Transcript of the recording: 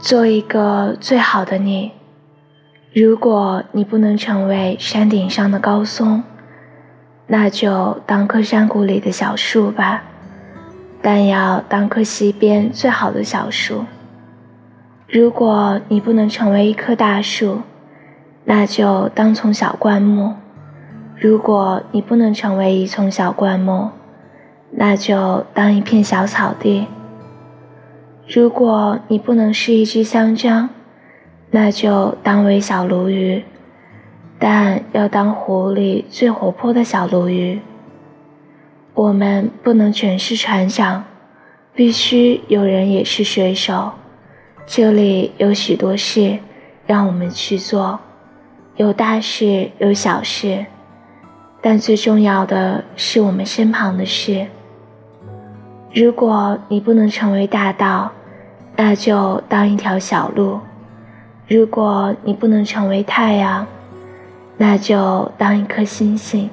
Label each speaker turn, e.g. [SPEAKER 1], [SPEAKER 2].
[SPEAKER 1] 做一个最好的你。如果你不能成为山顶上的高松，那就当棵山谷里的小树吧。但要当棵溪边最好的小树。如果你不能成为一棵大树，那就当丛小灌木。如果你不能成为一丛小灌木，那就当一片小草地。如果你不能是一只香樟，那就当为小鲈鱼，但要当湖里最活泼的小鲈鱼。我们不能全是船长，必须有人也是水手。这里有许多事让我们去做，有大事，有小事，但最重要的是我们身旁的事。如果你不能成为大道，那就当一条小路；如果你不能成为太阳，那就当一颗星星。